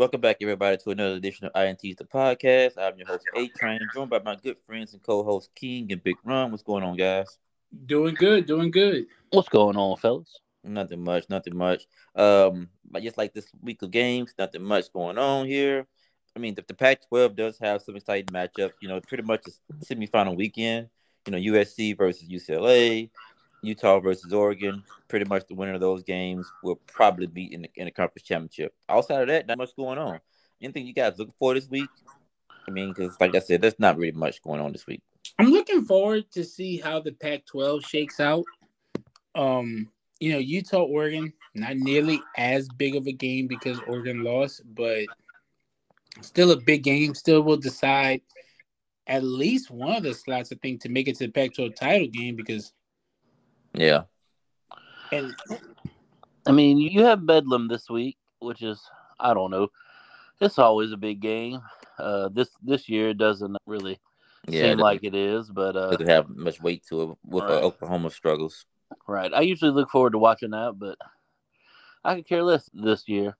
Welcome back, everybody, to another edition of INT's the podcast. I'm your host, A Train, joined by my good friends and co-hosts King and Big Ron. What's going on, guys? Doing good, doing good. What's going on, fellas? Nothing much, nothing much. Um, but just like this week of games, nothing much going on here. I mean, the, the Pac-12 does have some exciting matchups. You know, pretty much a semifinal weekend. You know, USC versus UCLA, Utah versus Oregon. Pretty much the winner of those games will probably be in the in the conference championship. Outside of that, not much going on. Anything you guys looking for this week? I mean, because like I said, there's not really much going on this week. I'm looking forward to see how the Pac-12 shakes out. Um, you know, Utah, Oregon, not nearly as big of a game because Oregon lost, but still a big game. Still will decide at least one of the slots, I think, to make it to the Pac-12 title game because Yeah. and I mean, you have Bedlam this week, which is I don't know. It's always a big game. Uh, this this year it doesn't really Yeah. seem it like it is, but uh, doesn't have much weight to it with uh, Right. Oklahoma struggles. right. I usually look forward to watching that, but I could care less this year.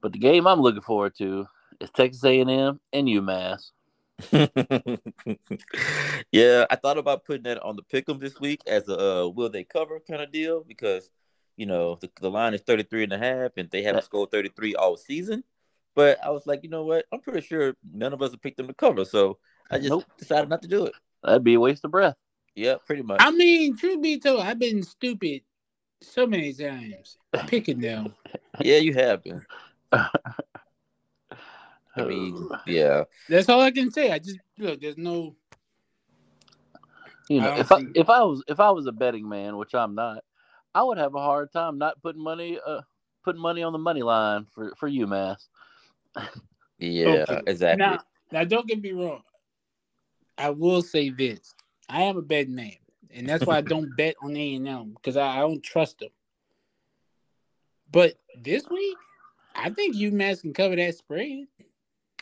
But the game I'm looking forward to is Texas A&M and UMass. yeah, I thought about putting that on the pick'em this week as a uh, will they cover kind of deal because you know the, the line is 33 and a half and they haven't scored 33 all season. But I was like, you know what? I'm pretty sure none of us have picked them to cover, so I just Nope. decided not to do it. That'd be a waste of breath. Yeah, pretty much. I mean, truth be told, I've been stupid so many times picking them. yeah, you have been. I mean, yeah. That's all I can say. I just look. There's no. you know, don't if I, if I was if I was a betting man, which I'm not, I would have a hard time not putting money uh putting money on the money line for for UMass. Yeah, Okay. exactly. Now, now, don't get me wrong. I will say this: I am a betting man, and that's why I don't bet on A and M because I, I don't trust them. But this week, I think UMass can cover that spread.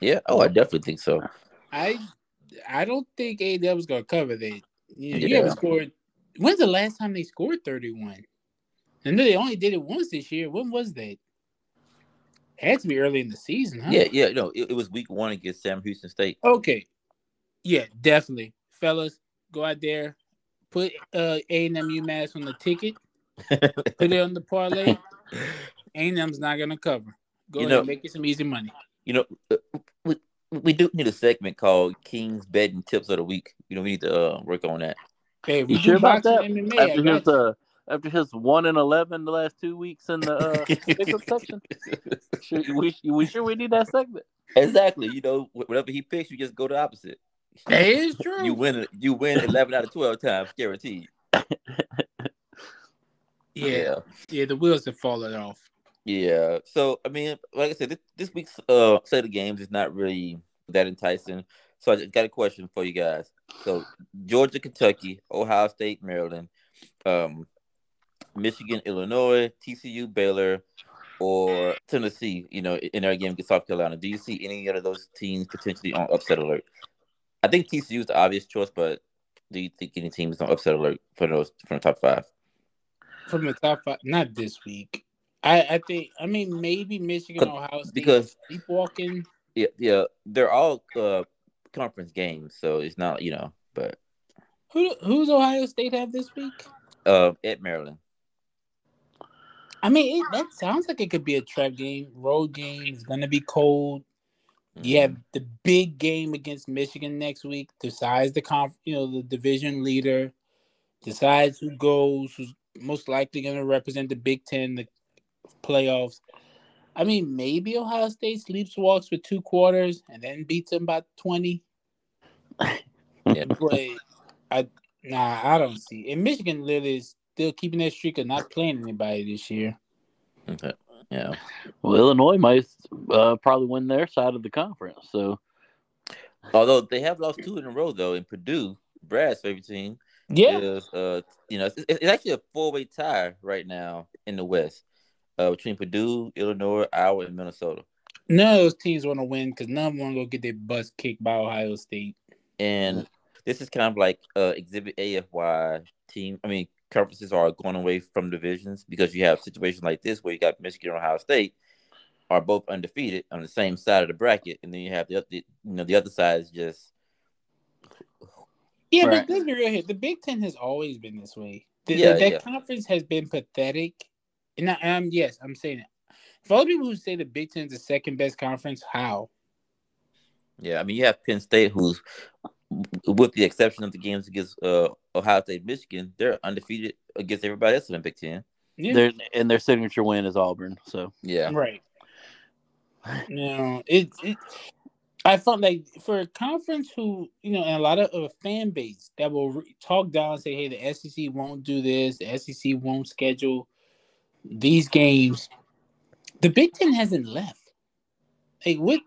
Yeah. Oh, I definitely think so. I I don't think A and M is gonna cover that. You, know, you haven't scored. When's the last time they scored thirty one? I know they only did it once this year. When was that? Had to be early in the season, huh? Yeah, yeah. No, it, it was week one against Sam Houston State. Okay. Yeah, definitely. Fellas, go out there, put uh A and M UMass on the ticket, put it on the parlay. A and M's not gonna cover. Go You ahead, know- make it some easy money. You know, uh, we, we do need a segment called King's Betting Tips of the Week. You know, we need to uh, work on that. Hey, we You sure about that? MMA. After his you. uh after his one and eleven the last two weeks in the uh, pickup section, sure, we we sure we need that segment. exactly. You know, whatever he picks, you just go the opposite. That is true. You win. it- You win eleven out of twelve times, guaranteed. yeah, yeah, the wheels have fallen off. Yeah. So I mean, like I said, this, this week's uh set of games is not really that enticing. So I just got a question for you guys. So Georgia, Kentucky, Ohio State, Maryland, um, Michigan, Illinois, TCU, Baylor, or Tennessee. You know, in our game against South Carolina. Do you see any of those teams potentially on upset alert? I think TCU is the obvious choice, but do you think any teams on upset alert for those from the top five? From the top five, not this week. I, I think I mean maybe Michigan, Ohio State because- sleepwalking. Yeah, yeah, they're all uh conference games, so it's not you know, but Who who's Ohio State have this week? uh at Maryland. I mean, it, that sounds like it could be a trap game. Road game It's going to be cold. You have the big game against Michigan next week. Decides the conf, you know, the division leader. Decides who goes, who's most likely going to represent the Big Ten, the playoffs. I mean, maybe Ohio State sleepwalks for two quarters and then beats them by twenty. Yeah. But I, nah, I don't see. And Michigan literally is still keeping that streak of not playing anybody this year. Okay. Yeah. Well, Illinois might uh, probably win their side of the conference. So Although they have lost two in a row though, in Purdue, Brad's favorite team Yeah, is uh you know it's, it's actually a four way tie right now in the West uh between Purdue, Illinois, Iowa, and Minnesota. none of those teams want to win because none of them want to go get their butts kicked by Ohio State. And this is kind of like uh Exhibit A of why team. I mean, conferences are going away from divisions because you have situations like this where you got Michigan and Ohio State. are both undefeated on the same side of the bracket, and then you have the other, you know, the other side is just Yeah, Right. but let's be real here. The Big Ten has always been this way. The, Yeah, that yeah. conference has been pathetic. And I, um, yes, I'm saying it. For all the people who say the Big Ten is the second best conference, how? yeah. I mean, you have Penn State, who's with the exception of the games against uh, Ohio State, Michigan, they're undefeated against everybody else in the Big Ten. Yeah, Their and their signature win is Auburn. So Yeah, right. No, it, it. I felt like for a conference who, you know, and a lot of a fan base that will re- talk down and say, "Hey, the SEC won't do this. The SEC won't schedule these games." The Big Ten hasn't left. Like what,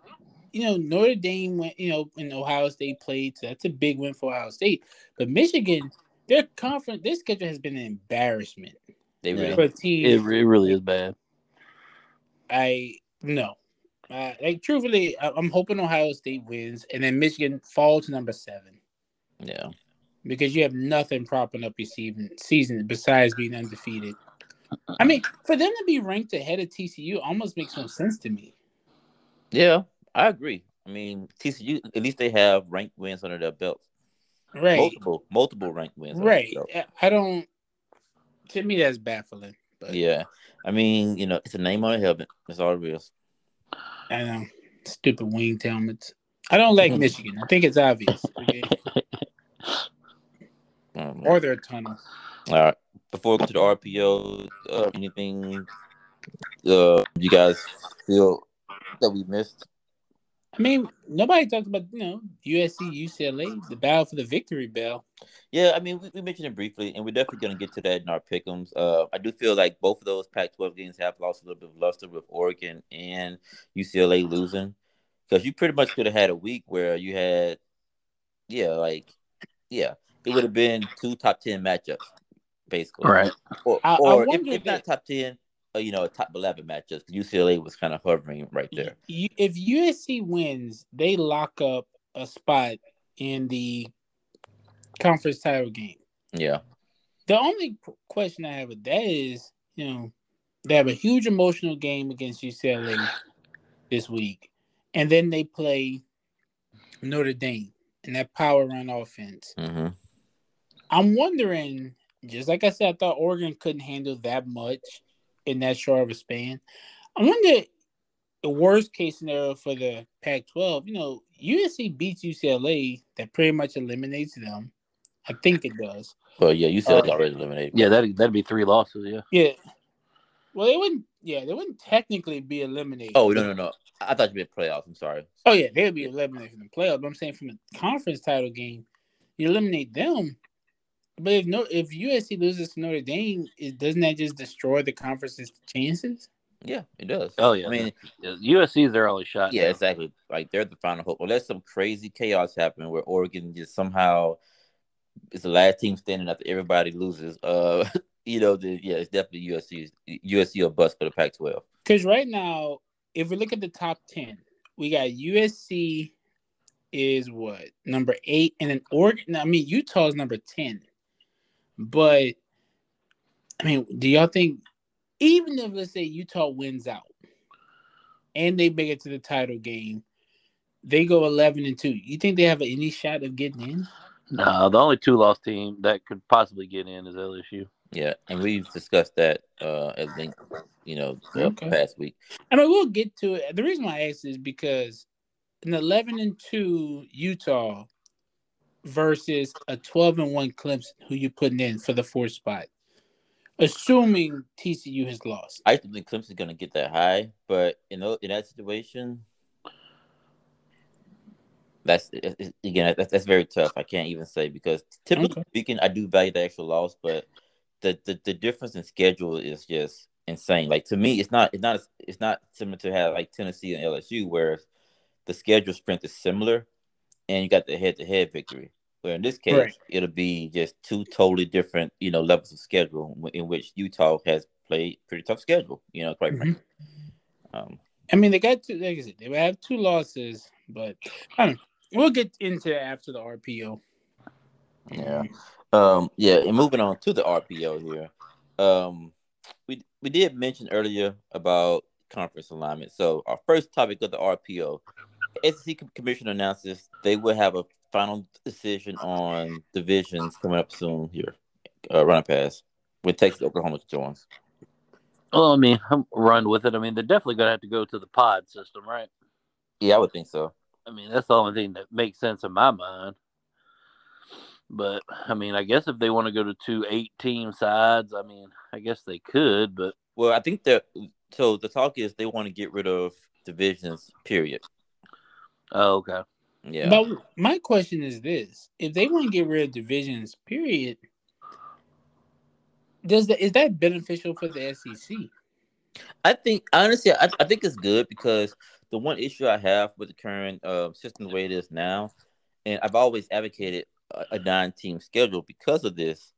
you know, Notre Dame went, you know, and Ohio State played, so that's a big win for Ohio State. But Michigan, their conference, their schedule has been an embarrassment they really. For it, it really is bad. I no. Uh, like truthfully, I'm hoping Ohio State wins, and then Michigan fall to number seven Yeah, because you have nothing propping up your season season besides being undefeated. I mean, for them to be ranked ahead of TCU almost makes no sense to me. yeah, I agree. I mean, TCU at least they have ranked wins under their belts. Right, Multiple, multiple ranked wins. right. I- don't. To me, that's baffling. But Yeah, I mean, you know, it's a name on a helmet. That's all it is. I know stupid winged helmets. I don't like Michigan. I think it's obvious. Okay? Um, Or their tunnel. All right. Before we go to the RPO, uh, anything uh, you guys feel that we missed? I mean, nobody talked about you know USC, UCLA, the battle for the victory bell. Yeah, I mean, we, we mentioned it briefly, and we're definitely going to get to that in our pick'ems. Uh, I do feel like both of those Pac-12 games have lost a little bit of luster with Oregon and UCLA losing, because you pretty much could have had a week where you had, yeah, like, yeah, it would have been two top ten matchups, basically, Right. Or, I- I if, wonder if not that- top ten, uh, you know, top eleven matchups. UCLA was kind of hovering right there. You, if USC wins, they lock up a spot in the conference title game. Yeah, The only question I have with that is, you know, they have a huge emotional game against UCLA this week, and then they play Notre Dame and that power run offense. hmm I'm wondering, just like I said, I thought Oregon couldn't handle that much in that short of a span. I wonder the worst case scenario for the Pac 12, you know, USC beats UCLA, that pretty much eliminates them. I think it does. But yeah, UCLA Uh, already eliminated. Yeah, that that'd be three losses. Yeah. Yeah. Well, they wouldn't, yeah, they wouldn't technically be eliminated. Oh no no no! I thought you'd be meant playoffs. I'm sorry. Oh, yeah, they would be eliminated from the playoffs. But I'm saying from the conference title game, you eliminate them. But if no, if USC loses to Notre Dame, it, doesn't that just destroy the conference's chances? Yeah, it does. Oh yeah. I mean, USC is their only shot. yeah, now. exactly. Like they're the final hope. Unless some crazy chaos happening where Oregon just somehow is the last team standing after everybody loses. Uh, you know, the, yeah, it's definitely USC. USC or bust for the Pac-12. Because right now, if we look at the top 10, we got USC is what? Number eight. And then Oregon, I mean, Utah is number 10. But, I mean, do y'all think, even if, let's say, Utah wins out and they make it to the title game, they go 11 and 2, you think they have any shot of getting in? No, the only two loss team that could possibly get in is LSU. Yeah, and we've discussed that uh, at length. You know, the Okay. past week. I mean, we'll get to it. The reason why I asked is because an 11 and 2 Utah versus a 12 and 1 Clemson, who you putting in for the fourth spot, assuming TCU has lost. I think Clemson's going to get that high, but in tho- in that situation, that's it- it- again that's, that's very tough. I can't even say because typically Okay. speaking, I do value the actual loss, but the, the the difference in schedule is just insane. Like to me, it's not it's not it's not similar to have like Tennessee and LSU, where the schedule strength is similar, and you got the head to head victory. Where in this case, Right. it'll be just two totally different, you know, levels of schedule in- which Utah has played pretty tough schedule. You know, quite Mhm. frankly. Um, I mean, they got two, like I said, they have two losses, but. We'll get into it after the RPO. Yeah. Um, yeah, and moving on to the RPO here. Um, we we did mention earlier about conference alignment. So our first topic of the RPO, SEC Commissioner announces they will have a final decision on divisions coming up soon here. Uh, run pass when Texas Oklahoma joins. Well, I mean, I'm run with it. I mean, they're definitely gonna have to go to the pod system, right? Yeah, I would think so. I mean, that's the only thing that makes sense in my mind. But I mean, I guess if they want to go to two eight team sides, I mean, I guess they could. But well, I think that so the talk is they want to get rid of divisions. Period. Oh, okay. Yeah. But my question is this: If they want to get rid of divisions, period, does that is that beneficial for the SEC? I think honestly, I, I think it's good because the one issue I have with the current uh, system the way it is now, and I've always advocated a, a nine-team schedule because of this.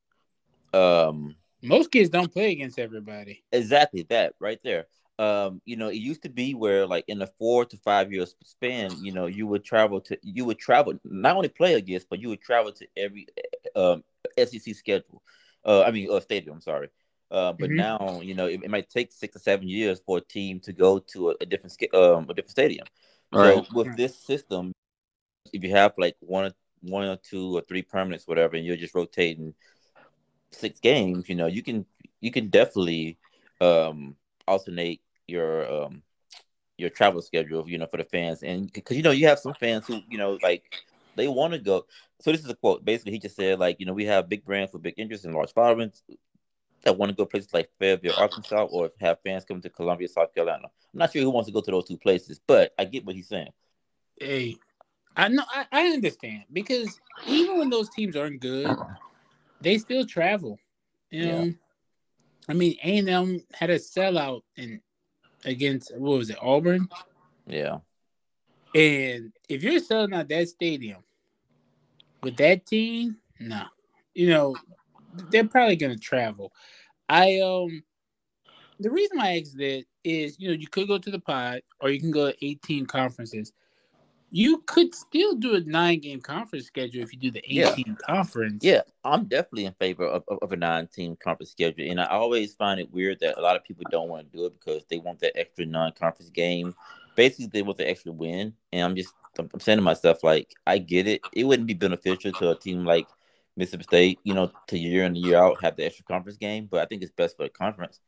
Um, Most kids don't play against everybody. Exactly that right there. Um, you know, it used to be where like in a four to five year span, you know, you would travel to you would travel not only play against, but you would travel to every um, SEC schedule. Uh, I mean, uh, stadium. Sorry. Uh, but mm-hmm. now, you know, it, it, might take six or seven years for a team to go to a, a different um, a different stadium. Right. So with this system, if you have like one, one or two or three permanents, whatever, and you're just rotating six games, you know, you can you can definitely um, alternate your um, your travel schedule, you know, for the fans, and because you know you have some fans who you know like they want to go. So this is a quote. Basically, he just said like you know we have big brands with big interest and large followings that want to go places like Fayetteville, Arkansas, or have fans come to Columbia, South Carolina. I'm not sure who wants to go to those two places, but I get what he's saying. Hey, I know I, I understand because even when those teams aren't good, they still travel. You know, yeah. I mean, A and M had a sellout in against what was it, Auburn? Yeah. And if you're selling out that stadium with that team, no, you know, they're probably gonna travel. I um the reason I asked that is, you know, you could go to the pod or you can go to 18 conferences. You could still do a nine game conference schedule if you do the 18 yeah. conference. Yeah, I'm definitely in favor of, of, of a nine team conference schedule. And I always find it weird that a lot of people don't want to do it because they want that extra non conference game. Basically, they want the extra win. And I'm just, I'm saying to myself, like, I get it. It wouldn't be beneficial to a team like Mississippi State, you know, to year in and year out have the extra conference game, but I think it's best for the conference.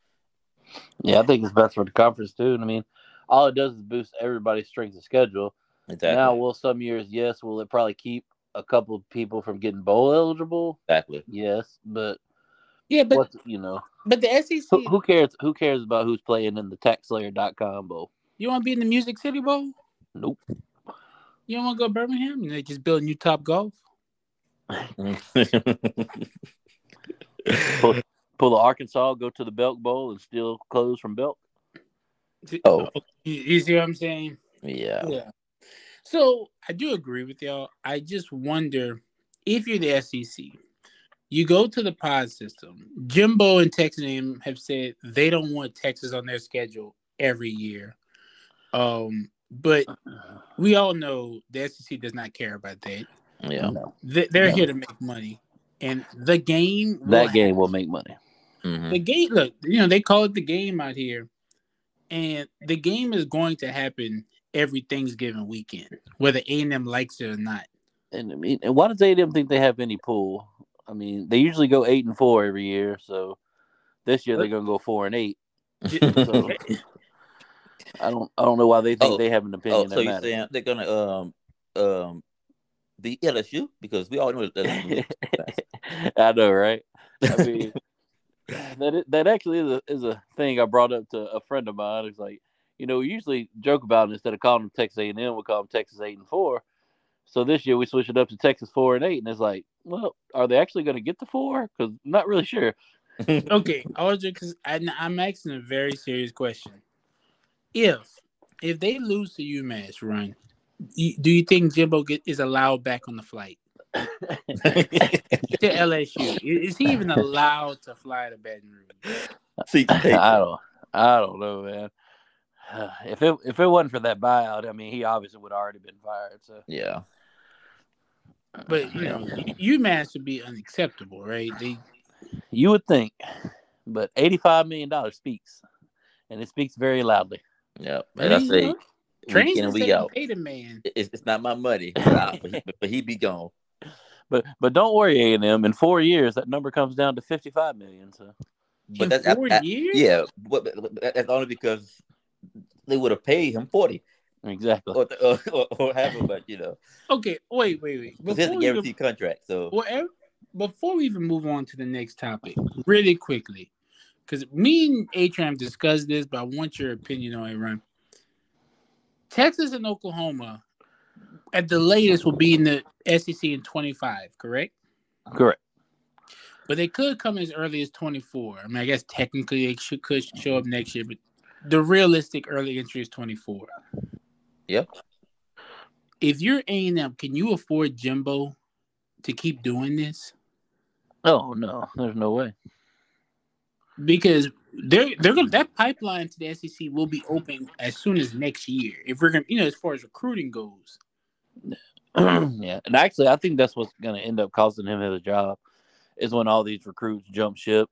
Yeah, I think it's best for the conference too. And I mean, all it does is boost everybody's strength of schedule. Exactly. Now, will some years, yes, will it probably keep a couple people from getting bowl eligible? Exactly. Yes, but yeah, but you know, but the SEC. Who, who, cares? Who cares about who's playing in the TaxSlayer.com bowl? You want to be in the Music City Bowl? Nope. You don't want to go to Birmingham? You know, just build a new top golf. pull, pull the Arkansas, go to the Belk Bowl, and steal clothes from Belk. Oh, oh you see what I'm saying? Yeah. Yeah. So I do agree with y'all. I just wonder if you're the SEC, you go to the pod system. Jimbo and Texas A&M have said they don't want Texas on their schedule every year. Um, but we all know the SEC does not care about that. Yeah, they, are here to make money, and the game that game happen. will make money. Mm-hmm. The game, look, you know they call it the game out here, and the game is going to happen every Thanksgiving weekend, whether A and M likes it or not. And I mean, and why does A and M think they have any pull? I mean, they usually go eight and four every year, so this year they're gonna go four and eight. so, I don't, I don't know why they think oh, they have an opinion. Oh, so you're saying they're gonna um um the LSU because we all know that. I know, right? I mean, that that actually is a is a thing I brought up to a friend of mine. It's like you know, we usually joke about it instead of calling them Texas A and M, we call them Texas eight and four. So this year we switched it up to Texas four and eight, and it's like, well, are they actually going to get the four? Because not really sure. okay, I was because I'm asking a very serious question. If if they lose to UMass, run, do you think Jimbo get, is allowed back on the flight to LSU? Is he even allowed to fly to Baton Rouge? See, I don't, I don't know, man. Uh, if it if it wasn't for that buyout, I mean, he obviously would have already been fired. So yeah. But you know, UMass would be unacceptable, right? They, you would think, but eighty-five million dollars speaks, and it speaks very loudly. Yeah, I and I mean, say you know, week in and and week say out. pay the man. It's, it's not my money, but, but, he, but he be gone. But but don't worry, A and M. In four years, that number comes down to fifty five million. So But In that's four I- years? yeah, but, but- but that's only because they would have paid him forty exactly. or or, or, or half of it, you know. Okay, wait, wait, wait. Because it's a Before we, even, guaranteed contract. So whatever, before we even move on to the next topic, really quickly, because me and A Train discussed this, but I want your opinion on it, Ryan. Texas and Oklahoma, at the latest, will be in the SEC in 25, correct? Correct. But they could come as early as 24. I mean, I guess technically they should could show up next year, but the realistic early entry is 24. Yep. If you're A&M, can you afford Jimbo to keep doing this? Oh no, there's no way. Because they're they're gonna that pipeline to the SEC will be open as soon as next year. If we're gonna, you know, as far as recruiting goes. yeah, and actually, I think that's what's going to end up costing him his job is when all these recruits jump ship.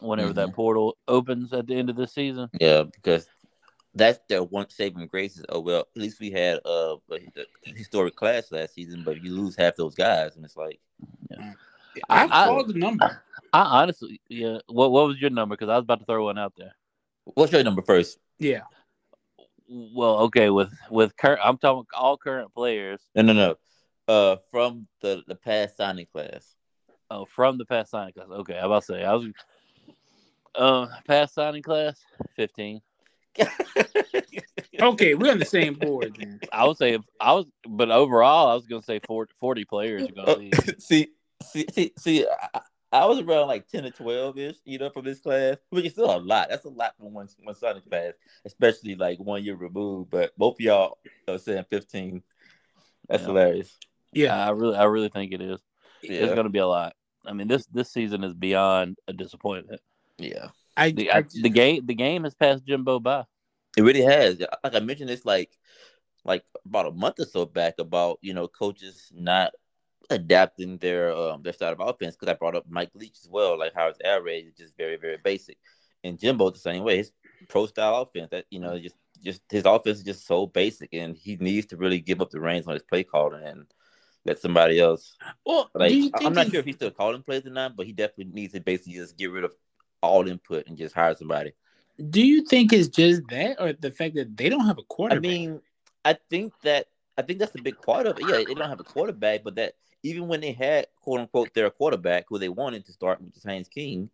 Whenever that portal opens at the end of the season, yeah, because that's their one saving grace is oh well, at least we had uh, a historic class last season, but you lose half those guys, and it's like I, I- called the number. I honestly, yeah. What what was your number? Because I was about to throw one out there. what's your number first? Yeah. Well, okay, with with current, I'm talking all current players. No, no, no. Uh, from the the past signing class. Oh, from the past signing class. Okay, I was about to say I was. Uh, past signing class, fifteen. Okay, we're on the same board then. I would say if I was, but overall, I was going to say 40, 40 players are going to Uh, see, see, see, see. I, I was around like ten to twelve ish, you know, from this class, which is still a lot. That's a lot from one one signing class, especially like one year removed. But both of y'all are saying fifteen. That's Yeah. hilarious. Yeah. I really, I really think it is. It's going to be a lot. I mean this this season is beyond a disappointment. Yeah. I, The, I I, the game the game has passed Jimbo by. It really has. Like I mentioned, it's like like about a month or so back about you know coaches not adapting their um their style of offense because I brought up Mike Leach as well, like how his air raid is just very very basic, and Jimbo the same way. His pro style offense that you know just just his offense is just so basic, and he needs to really give up the reins on his play calling and let somebody else. well, Like I- think I'm not sure if he's still calling plays or not, but he definitely needs to basically just get rid of all input and just hire somebody. Do you think it's just that, or the fact that they don't have a quarterback? I mean, I think that I think that's a big part of it. Yeah, they don't have a quarterback, but that even when they had quote unquote their quarterback who they wanted to start, which is Haynes King,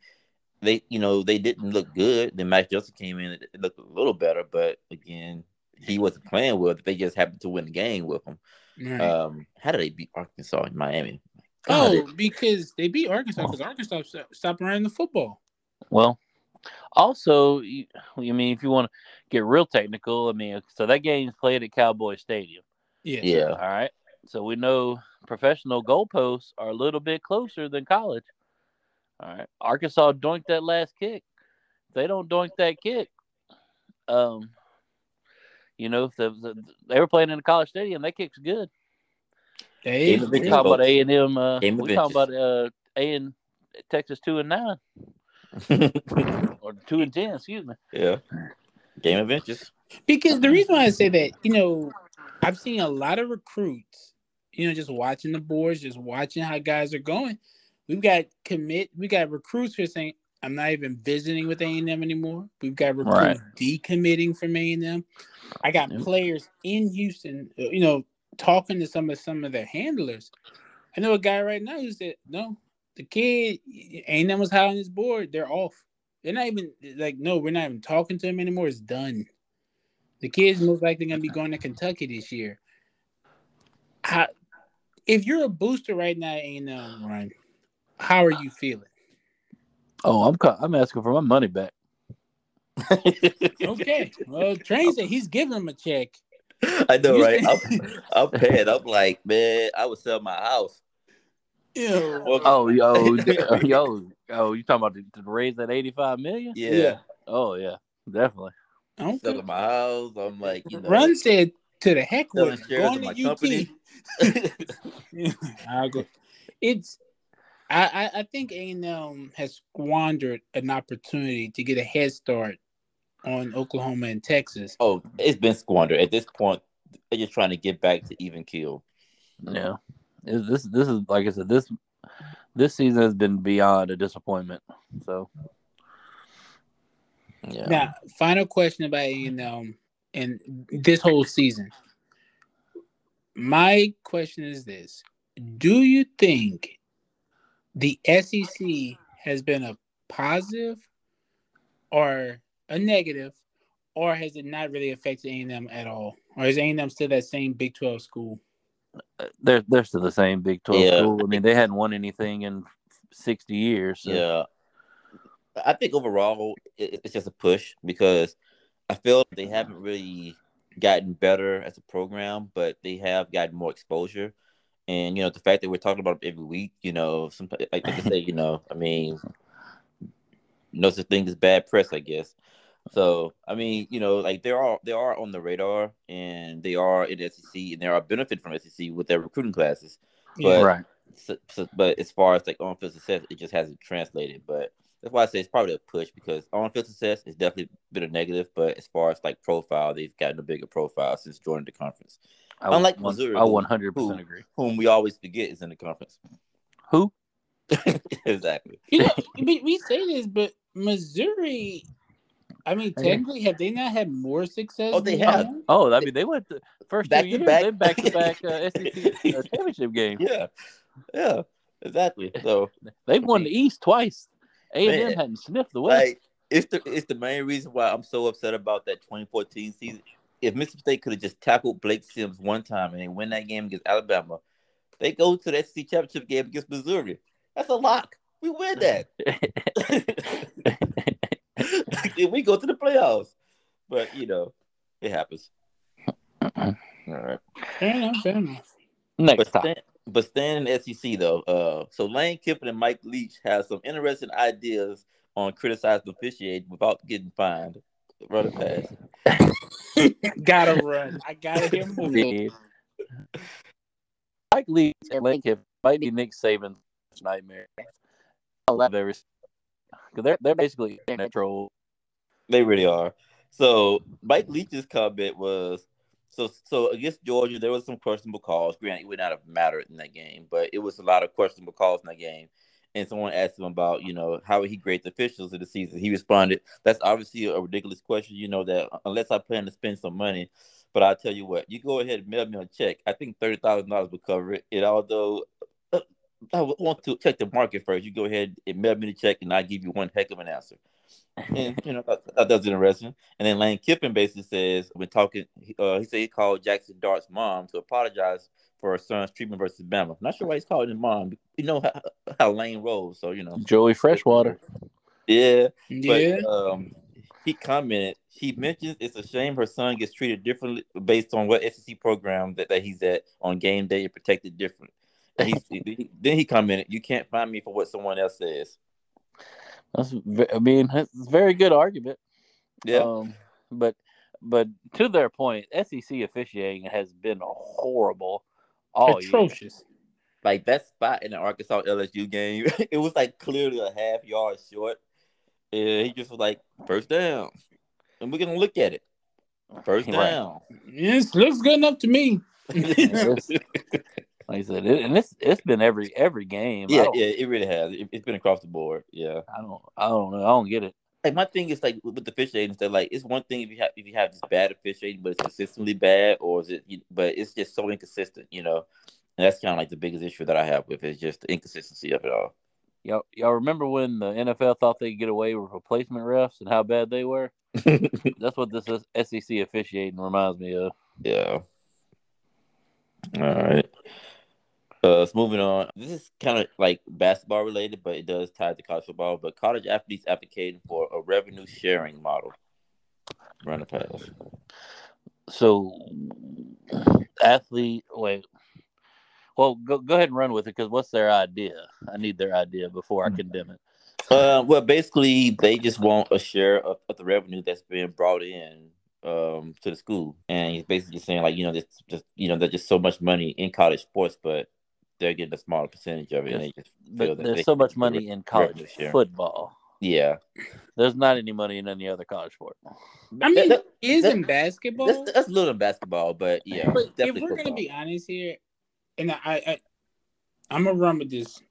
they you know they didn't look good. Then Max Johnson came in, it it looked a little better, but again, he wasn't playing well. They just happened to win the game with him. Right. Um, how did they beat Arkansas in Miami? God, oh, because they beat Arkansas because Arkansas st- stopped running the football. Well, also, you, I mean, if you want to get real technical, I mean, so that game's played at Cowboy Stadium. Yeah. yeah, All right. So we know professional goalposts are a little bit closer than college. All right. Arkansas doinked that last kick. If they don't doink that kick, um, you know, if the, the, they were playing in a college stadium, that kick's good. They, Game of We inches, talking about. A and M. Uh, Game we talking about uh, A and Texas two and nine or two and ten. Excuse me. yeah. Game of inches. because the reason why I say that, you know, I've seen a lot of recruits, you know, just watching the boards, just watching how guys are going. We've got commit, we got recruits who are saying, I'm not even visiting with A&M anymore. We've got recruits decommitting from A&M. I got Yep. players in Houston, you know, talking to some of some of their handlers. I know a guy right now who said, no, the kid, A&M was high on his board. They're off. They're not even like, no, we're not even talking to him anymore. It's done. The kid's most likely going to be going to Kentucky this year. How, if you're a booster right now, ain't um, Ryan, how are you feeling? Oh, I'm I'm asking for my money back. Okay, well, Train said he's giving him a check. I know, right? I'm, I'm paying. I'm like, man, I would sell my house. Ew. Oh, yo, yo, yo, you talking about to, to raise that eighty five million? Yeah, Yeah. Oh yeah, definitely. Okay. selling my house. I'm like, you know, Run said to the heck with it. shares Going of to UT. company. I'll go. It's I, I I think A&M has squandered an opportunity to get a head start on Oklahoma and Texas. Oh, it's been squandered. At this point, they're just trying to get back to even kill. Yeah, This this is like I said this this season has been beyond a disappointment. So Yeah. Now, final question about and M and this whole season. My question is this: Do you think the SEC has been a positive or a negative, or has it not really affected A and M at all, or is A and M still that same Big Twelve school? They're they're still the same Big Twelve Yeah. school. I mean, they hadn't won anything in sixty years. So. Yeah. I think overall it's just a push because I feel they haven't really gotten better as a program, but they have gotten more exposure. And you know the fact that we're talking about it every week, you know, sometimes like they say, you know, I mean, no such thing as bad press, I guess. So I mean, you know, like they are they are on the radar and they are in SEC and they are benefit from SEC with their recruiting classes. But- right. so, so, but as far as like on field success, it just hasn't translated. But that's why I say it's probably a push because on field success, it's definitely been a negative. But as far as like profile, they've gotten a bigger profile since joining the conference, I Unlike one- Missouri, I one hundred percent agree. whom we always forget is in the conference. Who? exactly. You know, we, we say this, but Missouri. I mean, Yeah. technically, have they not had more success? Oh, they than have. A&M? Oh, I mean, they went the first Back two to years. back. They back to back uh, SEC uh, championship game. Yeah, yeah, exactly. So They've won the East twice. A and M Man. hadn't sniffed the West. like it's the it's the main reason why I'm so upset about that 2014 season. If Mississippi State could have just tackled Blake Sims one time and they win that game against Alabama, they go to the SEC championship game against Missouri. That's a lock. We win that. Then we go to the playoffs. But you know, it happens. All right. Fair enough. Fair enough. Next But time. stand, but staying in the SEC though, uh, so Lane Kiffin and Mike Leach have some interesting ideas on criticizing officiating without getting fined. Run it past. gotta run. I gotta hear more. Yeah. Mike Leach and Lane Kiffin might be Nick Saban's nightmare. I love every because they're they're basically internet troll. They really are. So Mike Leach's comment was so so against Georgia, there was some questionable calls. Granted, it would not have mattered in that game, but it was a lot of questionable calls in that game. And someone asked him about, you know, how would he grade the officials of the season. He responded, "That's obviously a ridiculous question. You know that unless I plan to spend some money, but I'll tell you what, you go ahead and mail me a check. I think thirty thousand dollars would cover it. And although uh, I want to check the market first, you go ahead and mail me the check, and I give you one heck of an answer." And you know that, that was interesting. And then Lane Kiffin basically says when talking, uh, he said he called Jackson Dart's mom to apologize for her son's treatment versus Bama. Not sure why he's calling his mom. You know how, how Lane rolls, so you know. Joey Freshwater. Yeah, Yeah. but um, he commented. He mentions it's a shame her son gets treated differently based on what SEC program that, that he's at on game day and protected different. And he, he- then he commented, "You can't find me for what someone else says." That's I mean, it's a very good argument. Yeah, Um, but but to their point, SEC officiating has been horrible all year. Atrocious. like that spot in the Arkansas LSU game, it was like clearly a half yard short. And he just was like, first down. And we're gonna look at it. First Right. down. Yes, looks good enough to me. Like I said, it, and it's it's been every every game. Yeah, yeah, it really has. It, it's been across the board. Yeah. I don't I don't know. I don't get it. Like my thing is like with the officiating, that like it's one thing if you have if you have this bad officiating, but it's consistently bad, or is it? you- But it's just so inconsistent, you know. And that's kind of like the biggest issue that I have with it, is just the inconsistency of it all. Y'all y'all remember when the NFL thought they could get away with replacement refs and how bad they were? That's what this SEC officiating reminds me of. Yeah. All right. Uh, so moving on. This is kind of like basketball related, but it does tie to college football. But college athletes advocating for a revenue sharing model. Run a pass. So, athlete, wait. Well, go go ahead and run with it because what's their idea? I need their idea before I condemn it. Uh, well, basically, they just want a share of, of the revenue that's being brought in um to the school, and he's basically saying like you know there's just you know there's just so much money in college sports, but they're getting a smaller percentage of it. And they just But there's they so much money in college football. Yeah, There's not any money in any other college sport. I mean, That- it is that- in basketball. that's, that's a little in basketball, but yeah, but if we're gonna be honest here, and I, I, I'm gonna run with this.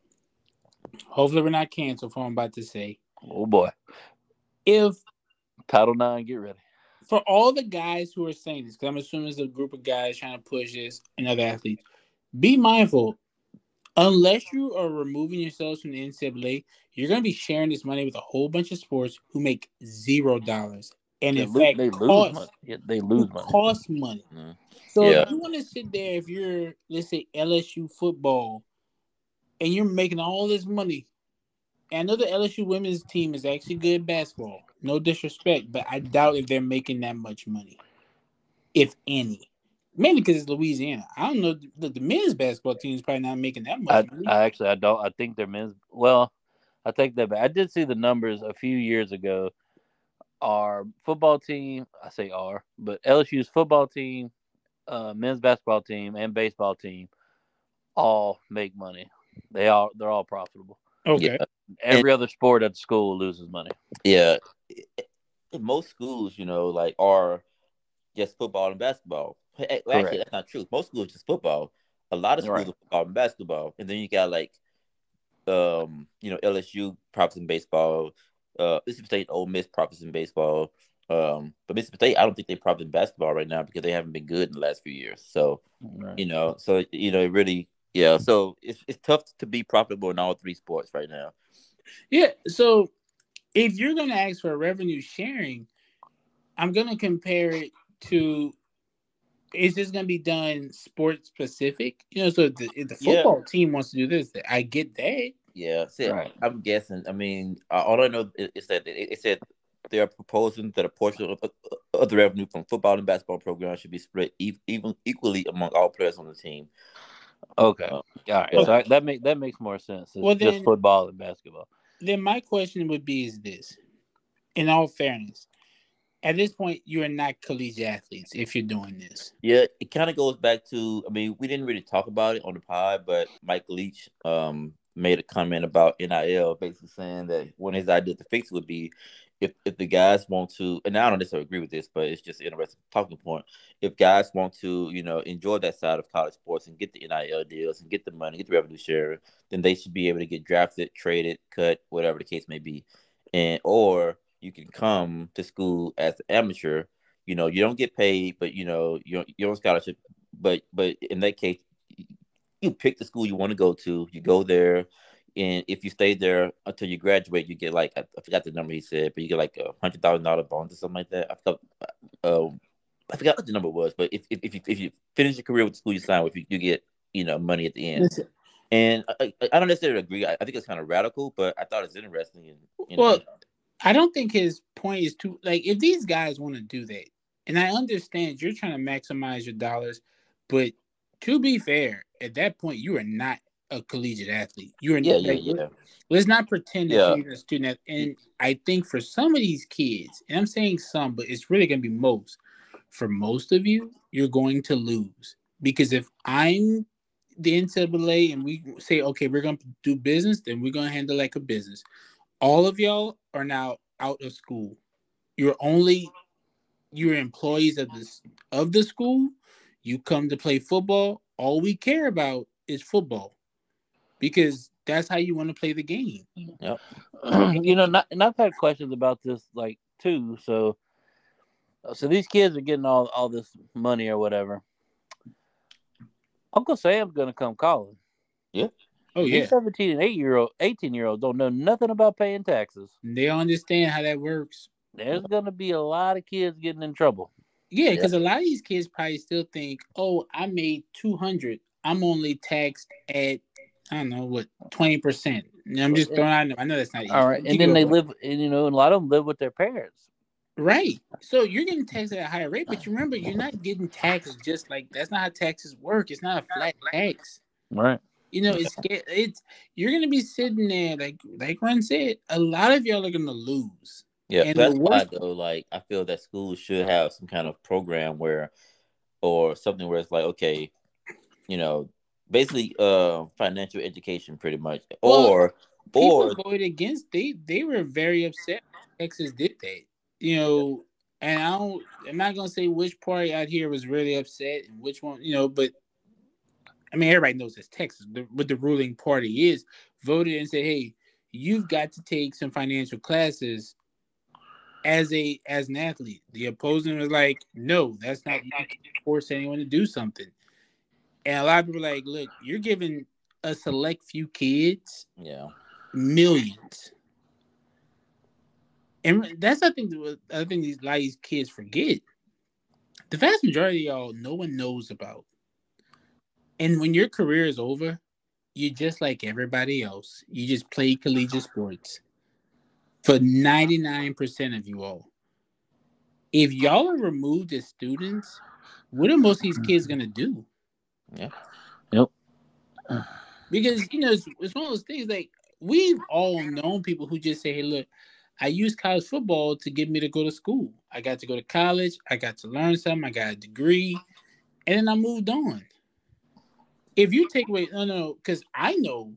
Hopefully, we're not canceled for what I'm about to say. Oh boy, If Title Nine, get ready. for all the guys who are saying this, because I'm assuming it's a group of guys trying to push this and other athletes, be mindful. Unless you are removing yourselves from the NCAA, you're going to be sharing this money with a whole bunch of sports who make zero dollars, and They, in lo- fact, they lose money. Yeah, they lose money. cost money. Mhm. So Yeah. if you want to sit there, if you're let's say LSU football, and you're making all this money, and I know the LSU women's team is actually good basketball. No disrespect, but I doubt if they're making that much money, if any. Mainly because it's Louisiana. I don't know. The, the men's basketball team is probably not making that much I, money. I actually I don't I think their men's well I think that I did see the numbers a few years ago. Our football team, I say our, but LSU's football team, uh, men's basketball team, and baseball team all make money. They all they're all profitable. okay. Yeah. Every other sport at the school loses money. Yeah, in most schools, you know, like are just football and basketball. Hey, well, Actually, Correct. that's not true. Most schools just football. A lot of schools Right. are football and basketball, and then you got like, um, you know, LSU profits in baseball. Uh, Mississippi State, Ole Miss profits in baseball. Um, but Mississippi State, I don't think they profit in basketball right now because they haven't been good in the last few years. So Right. you know, so you know, it really, yeah. So it's it's tough to be profitable in all three sports right now. Yeah. So if you're going to ask for revenue sharing, I'm going to compare it to is this going to be done sports specific? You know, so if the, if the Yeah. football team wants to do this, I get that. Yeah, see, Right. I'm guessing. I mean, uh, all I know is, is that it, it said they are proposing that a portion of, of the revenue from football and basketball programs should be split e- even equally among all players on the team. Okay. Uh, All right. yeah. So I, that make that makes more sense. It's Well, just then- football and basketball. Then my question would be: Is this, in all fairness, at this point you are not collegiate athletes if you're doing this? Yeah, it kind of goes back to. I mean, we didn't really talk about it on the pod, but Mike Leach um made a comment about NIL, basically saying that one of his ideas to fix would be if if the guys want to, and I don't necessarily agree with this, but it's just an interesting talking point. If guys want to, you know, enjoy that side of college sports and get the NIL deals and get the money, get the revenue share, then they should be able to get drafted, traded, cut, whatever the case may be, and or you can come to school as an amateur. You know, you don't get paid, but you know, you're you're on scholarship. But but in that case, you pick the school you want to go to. You go there, and if you stay there until you graduate, you get like I, I forgot the number he said, but you get like a hundred thousand dollar bonus or something like that. I forgot. Um, I forgot what the number was, but if if if you, if you finish your career with the school you sign with, you, you get you know money at the end. Listen, And I, I don't necessarily agree. I, think it's kind of radical, but I thought it's interesting. And you know, Well, I don't think his point is too like if these guys want to do that, and I understand you're trying to maximize your dollars, but to be fair, at that point you are not a collegiate athlete. You are yeah, like, yeah, yeah. Let's not pretend that Yeah. you're a student. And I think for some of these kids, and I'm saying some, but it's really going to be most. For most of you, you're going to lose because if I'm the NCAA and we say, okay, we're going to do business, then we're going to handle like a business. All of y'all are now out of school. You're only you're employees of this of the school. You come to play football. All we care about is football because that's how you want to play the game. Yep. you know, not, and I've had questions about this like too. So, so these kids are getting all all this money or whatever. Uncle Sam's gonna come calling. Oh yeah, These seventeen and eight year old, eighteen year olds don't know nothing about paying taxes. they don't understand how that works. There's gonna be a lot of kids getting in trouble. Yeah, because a lot of these kids probably still think, "Oh, I made two hundred. I'm only taxed at I don't know what twenty percent." I'm just throwing out. I know that's not easy. All right, You and then they for live, and you know, and a lot of them live with their parents. right. So you're getting taxed at a higher rate, but you remember you're not getting taxed just like that's not how taxes work. It's not a flat tax. Right. You know, it's it's you're gonna be sitting there like like Ron said. A lot of y'all are gonna lose. Yeah, And that's why though. Like, I feel that schools should have some kind of program where, or something where it's like, okay, you know, basically, uh, financial education, pretty much, Well- or people Or voted against. They they were very upset. Texas did that. You know, and I don't. I'm not gonna say which party out here was really upset and which one. You know, but I mean, everybody knows it's Texas. The, what the ruling party is voted and said, "Hey, you've got to take some financial classes." As a as an athlete, the opposing was like, "No, that's not. You force anyone to do something." And a lot of people are like, "Look, you're giving a select few kids yeah, millions. And that's I think the I think these a lot of these kids forget. The vast majority of y'all no one knows about. And when your career is over, you're just like everybody else. You just play collegiate sports. For 99% of you all. If y'all are removed as students, what are most of these kids gonna do? yeah, Yep. because you know it's, it's one of those things like we've all known people who just say hey look i use college football to get me to go to school i got to go to college i got to learn something i got a degree and then i moved on if you take away no no because i know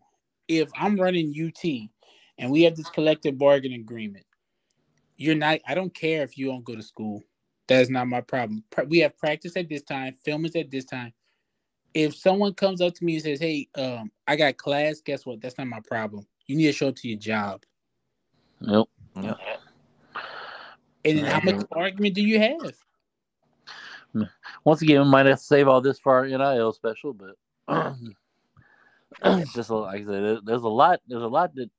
if i'm running ut and we have this collective bargaining agreement you're not i don't care if you don't go to school that's not my problem we have practice at this time film is at this time if someone comes up to me and says, "Hey, um, I got class," guess what? That's not my problem. You need to show up to your job. Yep. yeah. And then, how much argument do you have? Once again, we might have to save all this for our NIL special, but it's just like I said, there's a lot. There's a lot that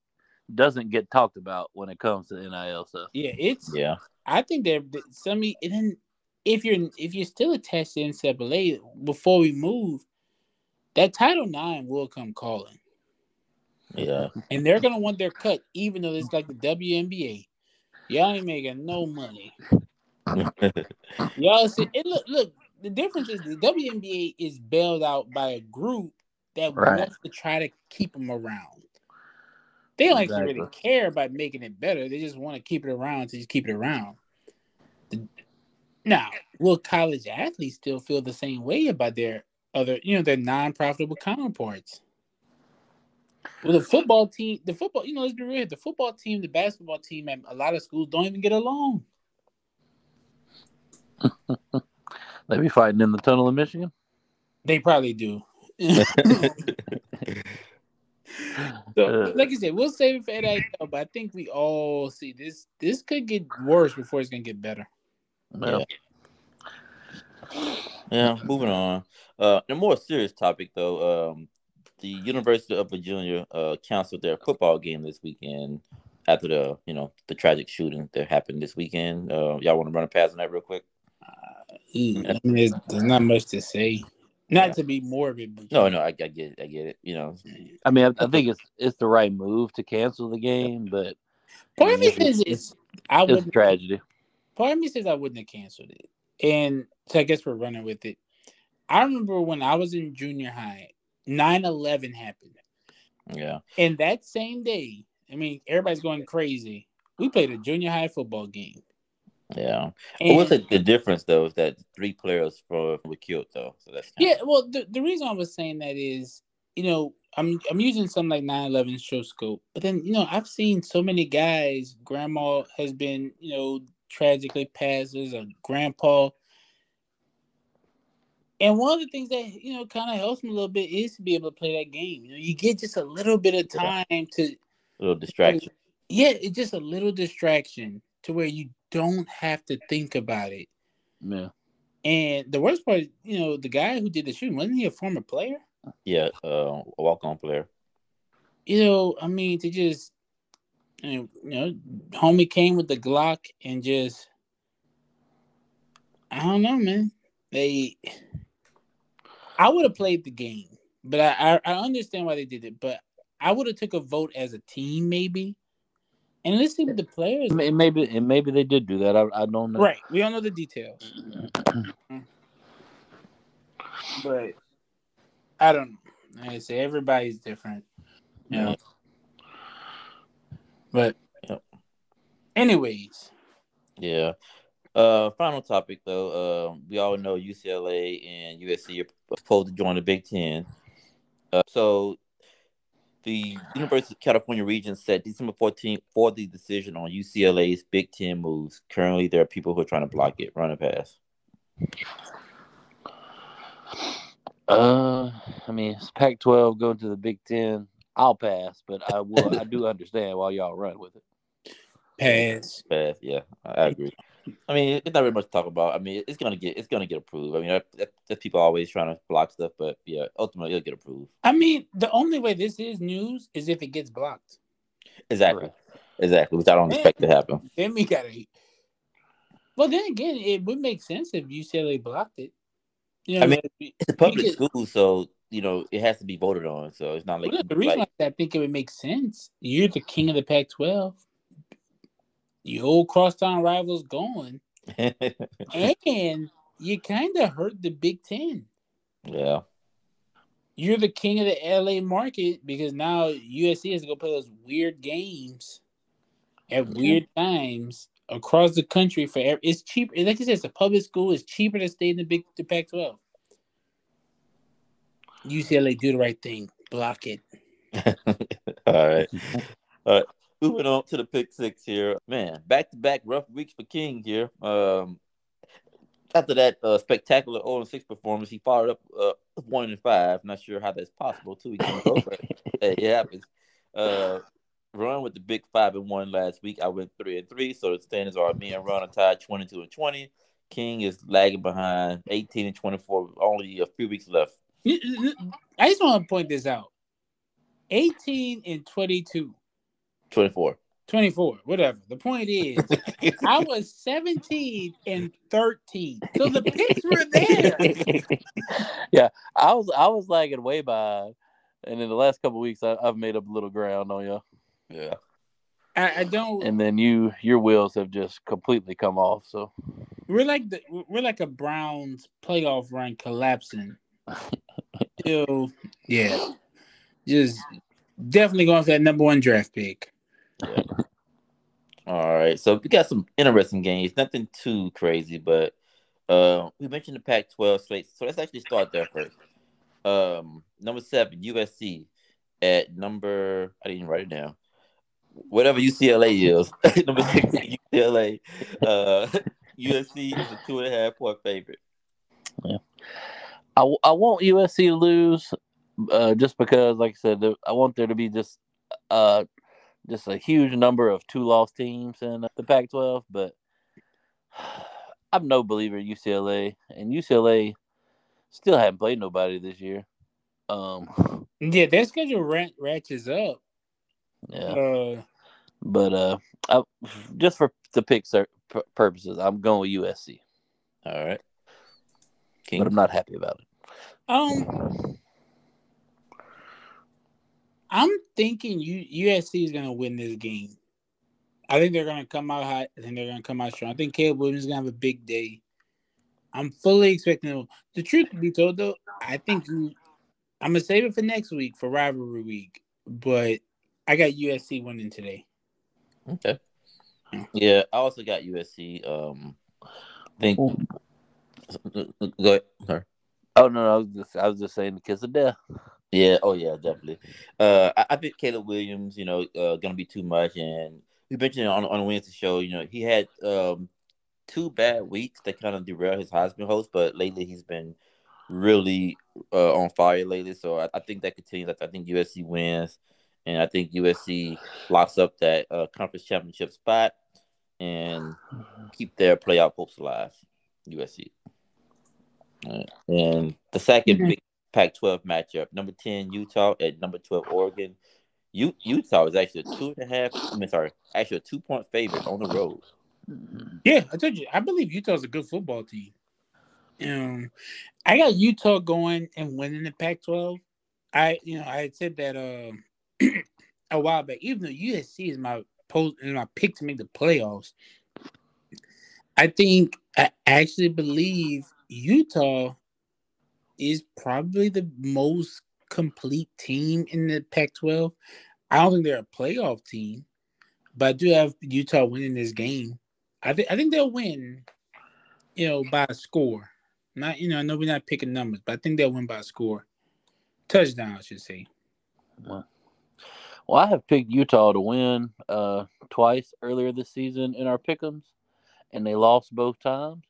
doesn't get talked about when it comes to NIL stuff. Yeah, it's. yeah. I think that that some of- and then if you're if you're still attached to NCAA before we move, that Title Nine will come calling, Yeah, and they're gonna want their cut, even though it's like the WNBA. Y'all ain't making no money. Y'all see, and look, look. The difference is the WNBA is bailed out by a group that Right. wants to try to keep them around. They don't actually really care about making it better. They just want to keep it around to just keep it around. Now, will college athletes still feel the same way about their other, you know, their non-profitable counterparts? Well, the football team, the football, you know, let's be real. The football team, the basketball team, and a lot of schools don't even get along. They be fighting in the tunnel in Michigan. They probably do. So, like you said, we'll save it for NIL, but I think we all see this. This could get worse before it's gonna get better. well, yeah. Moving on. Uh, a more serious topic though. Um, the University of Virginia uh canceled their football game this weekend after the you know the tragic shooting that happened this weekend. Uh, y'all want to run a pass on that real quick? Ooh, I mean, there's, there's not much to say. Not Yeah. to be morbid, but No, no, I, I get it. I get it. You know, I mean, I, I think it's it's the right move to cancel the game, but part of me says it's. I it's a wouldn't. tragedy. Part of me says I wouldn't have canceled it, and so I guess we're running with it. I remember when I was in junior high, 9-11 happened, yeah, and that same day, I mean, everybody's going crazy. We played a junior high football game. Yeah. And, what's the, the difference though? Is that three players for were killed though, so that's yeah, well, the, the reason I was saying that is, you know, I'm I'm using something like 9/11 show scope, but then you know I've seen so many guys. Grandma has been, you know, tragically passes, as a grandpa, and one of the things that you know kind of helps me a little bit is to be able to play that game. You know, you get just a little bit of Yeah. time to, a little distraction. yeah, it's just a little distraction to where you don't have to think about it. Yeah, And the worst part, you know, the guy who did the shooting wasn't he a former player? Yeah, uh, a walk-on player. you know, I mean, to just, you know, you know, homie came with the Glock and just, I don't know, man. They, I would have played the game, but I, I, I understand why they did it. But I would have took a vote as a team, maybe, and let's see what the players. May- maybe and maybe they did do that. I, I don't know. Right, we don't know the details, but I don't know. Like I say, everybody's different, you know. But, Yep. anyways, Yeah. Uh, final topic though. Uh, we all know UCLA and USC are supposed to join the Big Ten. Uh, so The University of California region set December 14th for the decision on UCLA's Big Ten moves. Currently, there are people who are trying to block it. Run it pass. Uh, I mean, it's Pac-12 going to the Big Ten. I'll pass, but I will. I do understand why y'all run with it. Pass. Pass. Yeah, I agree. I mean, it's not really much to talk about. I mean, it's gonna get it's gonna get approved. I mean, that, that, people always trying to block stuff, but yeah, ultimately it'll get approved. I mean, the only way this is news is if it gets blocked. Exactly, right. exactly, which I don't then, expect to happen. Then we gotta. Well, then again, it would make sense if UCLA blocked it. You know, I mean, it's a public school, so you know it has to be voted on. So it's not like well, the reason like, I think it would make sense. You're the king of the Pac-12 your old crosstown rivals going, and you kind of hurt the Big Ten. Yeah. You're the king of the LA market because now USC has to go play those weird games at mm-hmm. weird times across the country for every, it's cheaper. Like I said, it's a public school. It's cheaper to stay in the big the Pac-12. UCLA do the right thing. Block it. All right. All right. Moving on to the pick six here, man. Back to back rough weeks for King here. Um, after that uh, spectacular 0 6 performance, he followed up uh, one and five. Not sure how that's possible two weeks in a row, but hey, it happens. Uh, run with the big five and one last week. I went three and three, so the standings are me and Ron are tied 22 and 20. King is lagging behind 18 and 24, only a few weeks left. I just want to point this out 18 and 22 24. 24, whatever. The point is, I was 17 and 13. So the picks were there. yeah, I was I was lagging way by. And in the last couple weeks, I, have made up a little ground on you. Yeah. I, I, don't. And then you, your wheels have just completely come off. So we're like the we're like a Browns playoff run collapsing. Still, yeah, just definitely going for that number one draft pick. All right. So we got some interesting games. Nothing too crazy, but uh, we mentioned the Pac-12 slate. So let's actually start there first. Um, number seven, USC at number. I didn't write it down. Whatever UCLA is, number six, UCLA. Uh, USC is a two and a half point favorite. Yeah, I, I want USC to lose, uh, just because, like I said, I want there to be just uh just a huge number of two loss teams in the Pac 12, but I'm no believer in UCLA, and UCLA still haven't played nobody this year. Um, yeah, their schedule rat- ratchets up. Yeah, uh, but uh, I, just for the pick purposes, I'm going with USC. All right, King. but I'm not happy about it. Um, I'm thinking U- USC is going to win this game. I think they're going to come out hot. I think they're going to come out strong. I think Caleb Williams is going to have a big day. I'm fully expecting them. The truth to be told, though, I think you, I'm going to save it for next week for rivalry week, but I got USC winning today. Okay. Yeah, I also got USC. Um, I think. Go ahead. Sorry. Oh no, no, I was just I was just saying because of death. Yeah. Oh, yeah. Definitely. Uh, I, I think Caleb Williams, you know, uh, gonna be too much, and we mentioned on on Wednesday show, you know, he had um two bad weeks that kind of derailed his Heisman host, but lately he's been really uh, on fire lately. So I, I think that continues. I, I think USC wins, and I think USC locks up that uh, conference championship spot and keep their playoff hopes alive. USC. And the 2nd mm-hmm. big Pac-12 matchup. Number ten Utah at number twelve Oregon. U- Utah is actually a two and a half. I mean, sorry, actually a two point favorite on the road. Yeah, I told you. I believe Utah's a good football team. Um, I got Utah going and winning the Pac-12. I, you know, I had said that uh, a while back. Even though USC is my post and my pick to make the playoffs, I think I actually believe Utah is probably the most complete team in the Pac 12. I don't think they're a playoff team, but I do have Utah winning this game. I think I think they'll win, you know, by a score. Not you know, I know we're not picking numbers, but I think they'll win by a score. Touchdown, I should say. Well, Well, I have picked Utah to win uh, twice earlier this season in our pick'ems, and they lost both times.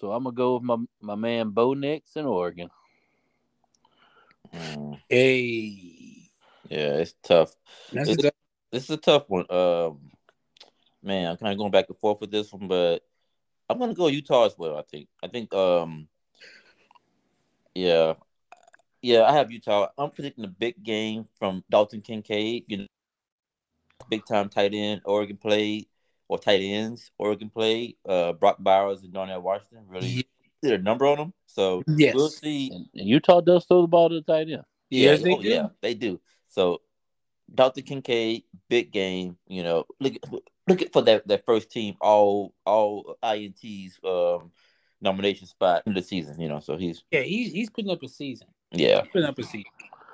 So I'm gonna go with my my man Bo Nix in Oregon. Mm, Hey, yeah, it's tough. that's It's- a, This is a tough one. Um, man, I'm kind of going back and forth with this one, but I'm gonna go Utah as well. I think. I think. Um, yeah, yeah. I have Utah. I'm predicting a big game from Dalton Kincaid. You know, big time tight end Oregon played, or tight ends Oregon played. Uh, Brock Bowers and Darnell Washington really did a number on them. So Yes. we'll see. And, and Utah does throw the ball to the tight end. Yeah, Yes, they oh, do. yeah, they do. So, Dr. Kincaid, big game. You know, look look at for that that first team all all ints um nomination spot in the season. You know, so he's yeah, he's he's putting up a season. yeah He's putting up a season.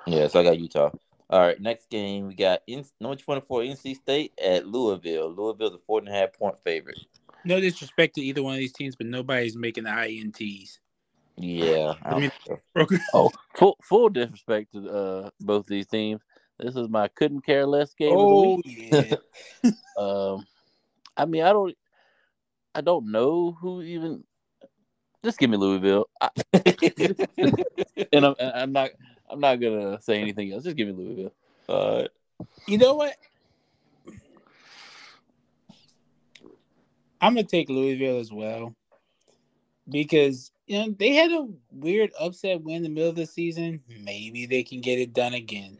yeah. So I got Utah. All right, next game we got in, number twenty four NC State at Louisville. Louisville's a four and a half point favorite. No disrespect to either one of these teams, but nobody's making the ints. Yeah, I I mean- don't- Oh, full full disrespect to uh, both these teams. This is my couldn't care less game oh of the yeah, week. Um, I mean, I don't, I don't know who even. Just give me Louisville, I, and I'm, I'm not, I'm not gonna say anything else. Just give me Louisville. uh, you know what? I'm gonna take Louisville as well because you know they had a weird upset win in the middle of the season. Maybe they can get it done again.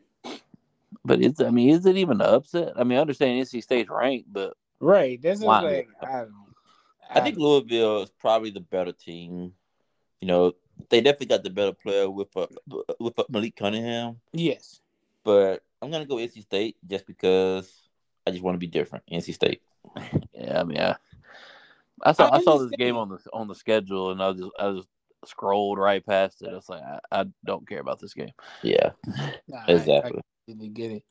But it's, I mean, is it even an upset? I mean, I understand NC State's ranked, but Right. That's just Why? like I don't. I think Louisville is probably the better team. You know, they definitely got the better player with uh, with uh, Malik Cunningham, yes. but I'm gonna go NC State just because I just want to be different. NC State. yeah, I mean, I, I saw, I I, saw this game on the on the schedule, and I just, I just scrolled right past it. I was like, I, I don't care about this game. Yeah, Nah, I- exactly. I, completely get it.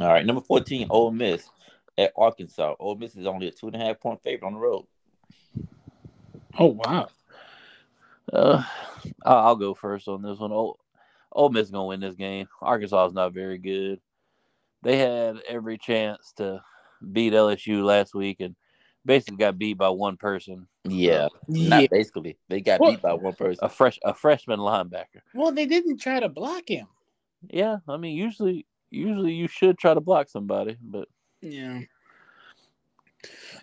All right, number 14, Ole Miss at Arkansas. Ole Miss is only a two and a half point favorite on the road. Oh wow. Uh, I'll, I'll go first on this one. Ole, Ole Miss is gonna win this game. Arkansas is not very good. They had every chance to beat LSU last week, and basically got beat by one person, Yeah, Yeah. not basically. They got Well- beat by one person. a fresh a freshman linebacker. Well, they didn't try to block him. Yeah, I mean, usually usually you should try to block somebody, but Yeah.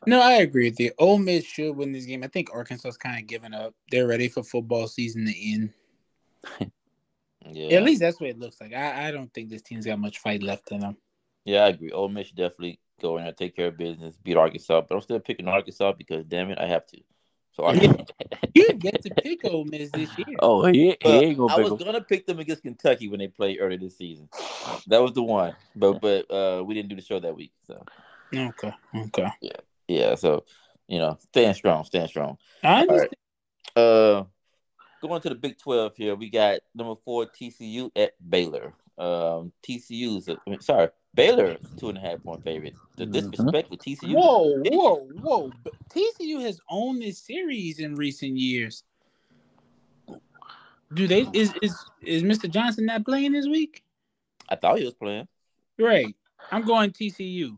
No, I agree with you. Ole Miss should win this game. I think Arkansas's kind of given up. They're ready for football season to end. Yeah, At least that's what it looks like. I, I don't think this team's got much fight left in them. yeah, I agree. Ole Miss should definitely go in there, take care of business, beat Arkansas. But I'm still picking Arkansas because damn it, I have to. So Arkansas. You get to pick Ole Miss this year. oh, he, he ain't gonna I was gonna pick them against Kentucky when they played earlier this season. That was the one, but but uh, we didn't do the show that week. So Okay. Okay. yeah, Yeah. so you know, stand strong, stand strong. I understand. Uh, going to the Big Twelve here, we got number four TCU at Baylor. Um, TCU's I mean, sorry, Baylor two and a half point favorite. The Mhm. disrespect with TCU. Whoa, whoa, whoa. But TCU has owned this series in recent years. Do they is is is Mr. Johnson not playing this week? I thought he was playing. Right. I'm going TCU.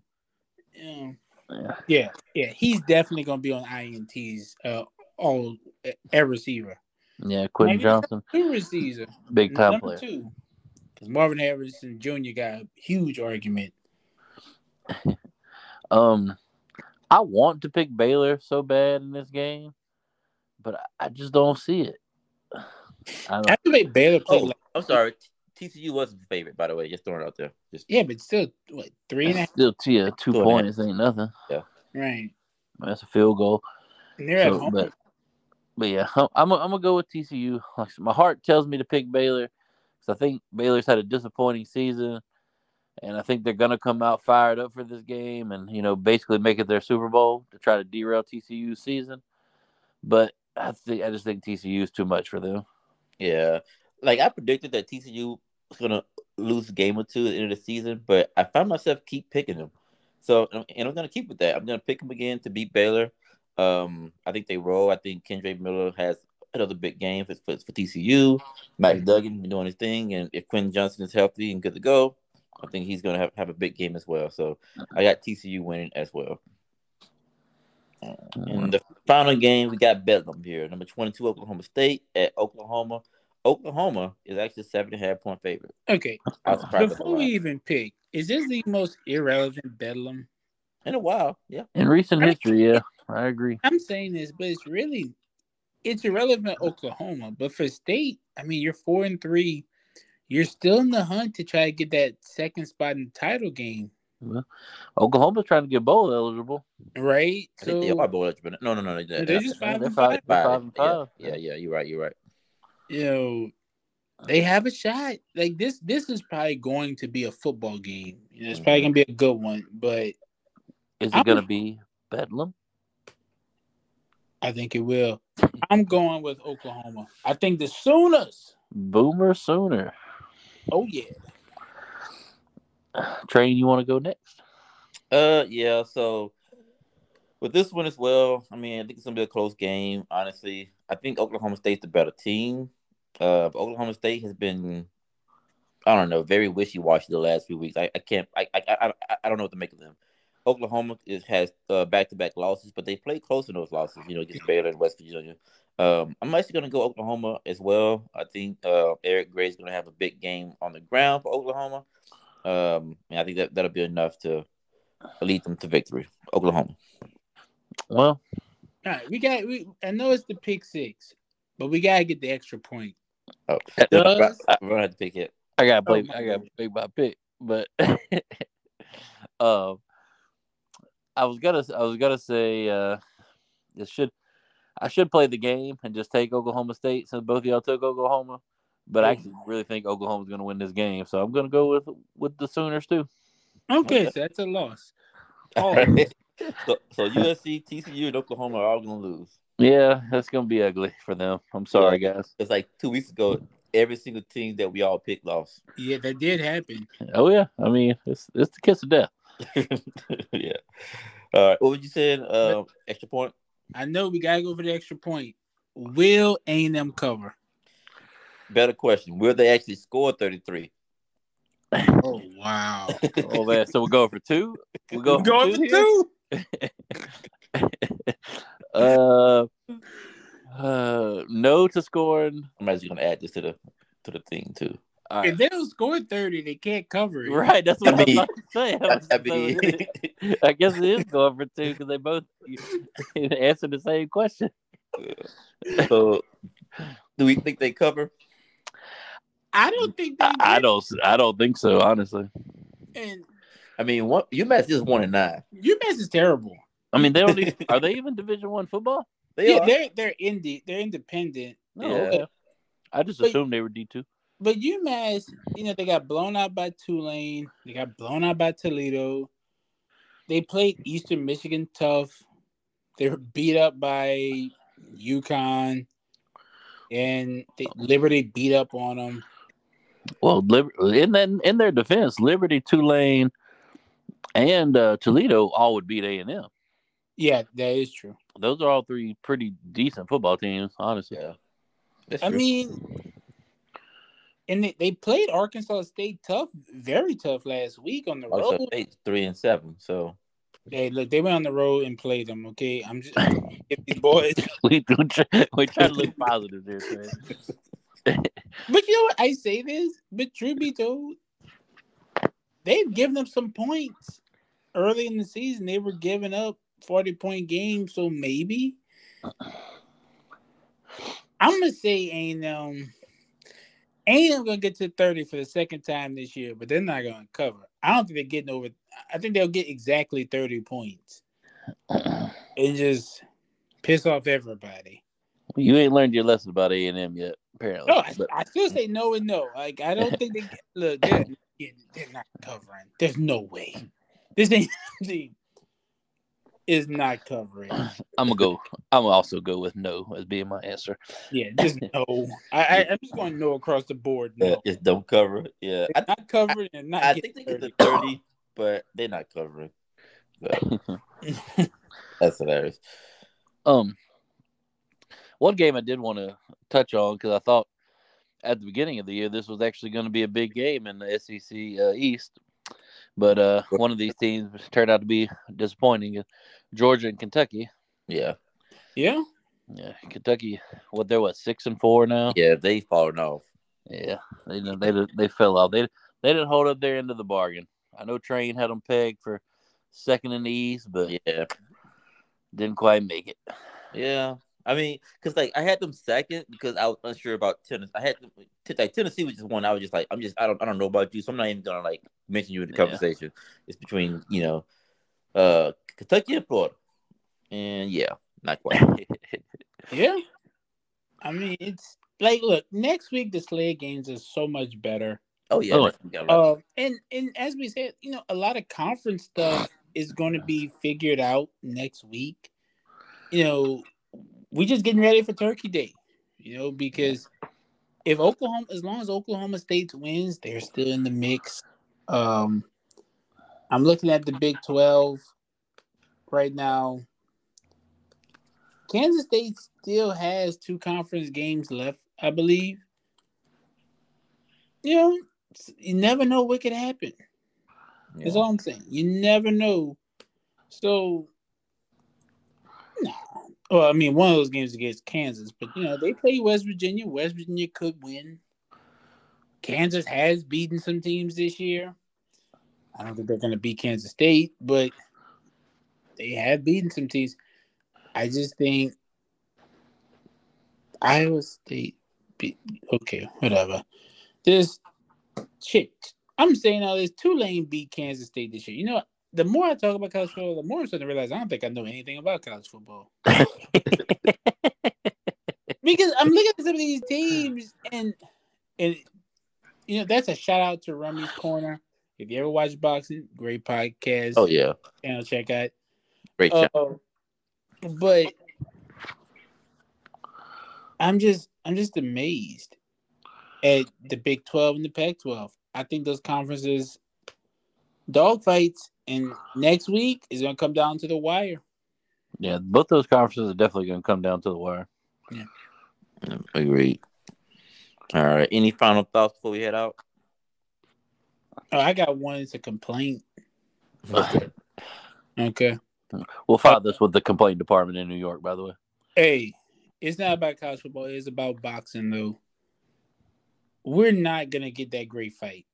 Yeah. Yeah. Yeah, yeah, he's definitely gonna be on INTs. Uh, all a receiver, Yeah, Quentin Maybe- Johnston, two receiver, big time player. two. Because Marvin Harrison Jr. got a huge argument. Um, I want to pick Baylor so bad in this game, but I- I just don't see it. I don't, After they Baylor played, Oh, like, I'm sorry. T- TCU was the favorite, by the way. Just throwing it out there. Just yeah, but still, what three and a half? still, yeah, uh, two Two and a half. points ain't nothing. Yeah, right, That's a field goal. and they're at home. but, but yeah, I'm I'm gonna I'm gonna go with TCU. Like, my heart tells me to pick Baylor because I think Baylor's had a disappointing season, and I think they're gonna come out fired up for this game and you know basically make it their Super Bowl to try to derail TCU's season. But I think I just think TCU is too much for them. Yeah, like I predicted that TCU was gonna lose a game or two at the end of the season, but I found myself keep picking them. So, and I'm gonna keep with that. I'm gonna pick them again to beat Baylor. Um, I think they roll. I think Kendre Miller has another big game for, for, for TCU. Max Duggan been doing his thing, and if Quinn Johnston is healthy and good to go, I think he's going to have, have a big game as well. So I got TCU winning as well. Uh, in the final game, we got Bedlam here, number 22, Oklahoma State at Oklahoma. Oklahoma is actually seven and a half point favorite. Okay. I was surprised at the Before we even pick, is this the most irrelevant bedlam? In a while, yeah. In recent I- history, yeah, I agree. I'm saying this, but it's really it's irrelevant Oklahoma. But for state, I mean you're four and three. You're still in the hunt to try to get that second spot in the title game. Oklahoma's trying to get bowl eligible. Right? I think they are bowl eligible. No, no, no. They, they're just five They're and five- five. they're five Yeah. Yeah, yeah, you're right. You're right. You know, they have a shot. Like this this is probably going to be a football game. You know, it's probably gonna be a good one, but Is it I'm- going to be Bedlam? I think it will. I'm going with Oklahoma. I think the Sooners. Boomer sooner. Oh yeah. Train, you want to go next? Uh, yeah. So with this one as well, I mean, I think it's gonna be a close game. Honestly, I think Oklahoma State's the better team. Uh, Oklahoma State has been, I don't know, very wishy washy the last few weeks. I, I can't, I, I, I, I don't know what to make of them. Oklahoma is, has back to back losses, but they play close in those losses. You know, against Baylor and West Virginia. Um, I'm actually gonna go Oklahoma as well. I think uh, Eric Gray's gonna have a big game on the ground for Oklahoma. Um, and I think that that'll be enough to lead them to victory. Oklahoma. Well, All right, we got. We, I know it's the pick six, but we gotta get the extra point. Oh, Does- we're gonna have to pick it. I got to Oh, play. my I got to God. make my pick, but um, I was gonna. I was gonna say uh, it should. I should play the game and just take Oklahoma State since both of y'all took Oklahoma. But I actually really think Oklahoma's going to win this game, so I'm going to go with with the Sooners too. Okay, Okay. so that's a loss. Oh. so, so USC, TCU, and Oklahoma are all gonna lose. Yeah, that's going to be ugly for them. I'm sorry, guys. It's like two weeks ago. Every single team that we all picked lost. Yeah, that did happen. Oh yeah, I mean it's it's the kiss of death. yeah. All right. What would you say? Um, extra point. I know we gotta go for the extra point. Will A and M cover? Better question. Will they actually score 33? Oh wow. Oh man, so we're going for two. We're going, Going for for two. two. here? uh, uh, no to scoring. I'm actually gonna add this to the to the thing too. All right. If they don't score thirty, they can't cover it. Right, that's what I, I mean- was about to say. I, was so- I guess it is going for two because they both answer the same question. so do we think they cover? I don't think they. I, I don't. I don't think so. Honestly, And I mean, what UMass is one and nine. UMass is terrible. I mean they don't. Even, are they even Division One football? They yeah, are. they're they're indie. They're independent. No, Yeah. okay. I just But- assumed they were D two. But UMass, you know, they got blown out by Tulane. They got blown out by Toledo. They played Eastern Michigan tough. They were beat up by UConn, and they, Liberty beat up on them. Well, Liber- in that in their defense, Liberty, Tulane, and uh, Toledo all would beat A and M. Yeah, that is true. Those are all three pretty decent football teams, honestly. Yeah. That's I true. mean, and they, they played Arkansas State tough, very tough last week on the also road. State's three and seven. So Hey, look, they went on the road and played them. Okay, I'm just if these boys. we we try, we try to look positive there, Trey. But you know what? I say this, but true be told, they've given them some points early in the season. They were giving up 40 point game, so maybe. I'm gonna say ain't um ain't gonna get to 30 for the second time this year, but they're not gonna cover. I don't think they're getting over I think they'll get exactly 30 points and just piss off everybody. You ain't learned your lesson about A and M yet, apparently. No, I, But- I still say no and no. Like I don't think they get, look. They're, not they're not covering. There's no way. This ain't is not covering. I'm gonna go. I'm gonna also go with no as being my answer. Yeah, just no. I, I I'm just going no across the board. yeah, No, just don't cover. Yeah. I, They're not covering and not. I think they get 30. to 30, but they're not covering. So, that's hilarious. Um, one game I did want to touch on because I thought at the beginning of the year this was actually going to be a big game in the SEC uh, East But uh, one of these teams turned out to be disappointing. Georgia and Kentucky. Yeah, Yeah. Yeah, Kentucky. What they're what six and four now. yeah, they fallen off. Yeah, they they they fell off. They they didn't hold up their end of the bargain. I know Train had them pegged for second in the East, but Yeah, didn't quite make it. yeah. I mean, because like I had them second because I was unsure about Tennessee. I had them, t- like Tennessee was just one. I was just like, I'm just, I don't, I don't know about you, so I'm not even gonna like mention you in the Yeah. conversation. It's between you know, uh, Kentucky and Florida, and yeah, not quite. Yeah. I mean, it's like, look, next week the sled games is so much better. Oh yeah, Oh, that's- we got a lot. Uh, and and as we said, you know, a lot of conference stuff is going to be figured out next week. You know, we just getting ready for Turkey Day. You know, because if Oklahoma, as long as Oklahoma State wins, they're still in the mix. Um, I'm looking at the Big Twelve right now. Kansas State still has two conference games left, I believe. You know, you never know what could happen. That's Yeah. all I'm saying. You never know. So. Well, I mean, one of those games against Kansas, but you know they play West Virginia. West Virginia could win. Kansas has beaten some teams this year. I don't think they're going to beat Kansas State, but they have beaten some teams. I just think Iowa State. Beat, okay, whatever. This shit. I'm saying now, this. Tulane beat Kansas State this year. You know, the more I talk about college football, the more I'm starting to realize I don't think I know anything about college football. because I'm looking at some of these teams, and and you know that's a shout out to Rummy's Corner. If you ever watch boxing, great podcast. Oh yeah, channel check out. great. Uh, but I'm just I'm just amazed at the Big Twelve and the Pac twelve. I think those conferences dogfights and next week is gonna come down to the wire. Yeah, both those conferences are definitely going to come down to the wire. Yeah. Agreed. All right. Any final thoughts before we head out? Oh, I got one. It's a complaint. Okay. We'll file this with the complaint department in New York, by the way. Hey, it's not about college football. It's about boxing, though. We're not gonna get that great fight.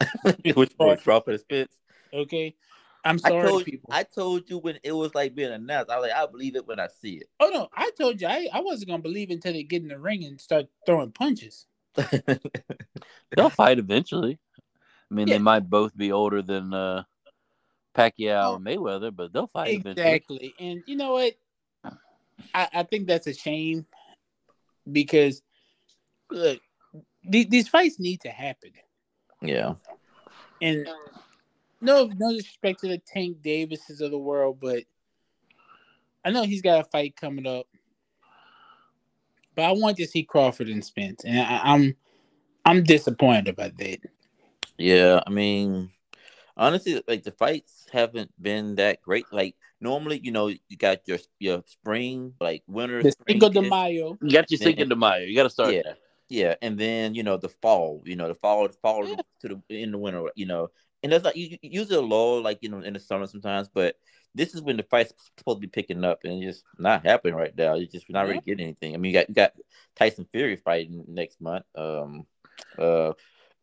Which one? Crawford and Spence? Okay. I'm I sorry, told people. I told you when it was like being announced. I was like, I believe it when I see it. Oh no, I told you I, I wasn't gonna believe until they get in the ring and start throwing punches. They'll fight eventually. I mean, Yeah. they might both be older than uh, Pacquiao Oh. and Mayweather, but they'll fight eventually. Exactly. And you know what? I, I think that's a shame because look, the- these fights need to happen. yeah. And no no disrespect to the Tank Davises of the world, but I know he's got a fight coming up. But I want to see Crawford and Spence, and I, I'm I'm disappointed about that. Yeah. I mean, honestly, like the fights haven't been that great. Like normally, you know, you got your your spring, like winter, The spring Cinco de. Mayo. You got your Yeah. Cinco de Mayo. You got to start. Yeah, yeah, and then you know the fall, you know the fall, fall Yeah. to the in the winter, you know, and that's like you, you usually a lull, like you know in the summer sometimes, but this is when the fight's supposed to be picking up, and it's just not happening right now. You just not really getting anything. I mean, you got you got Tyson Fury fighting next month. Um, uh,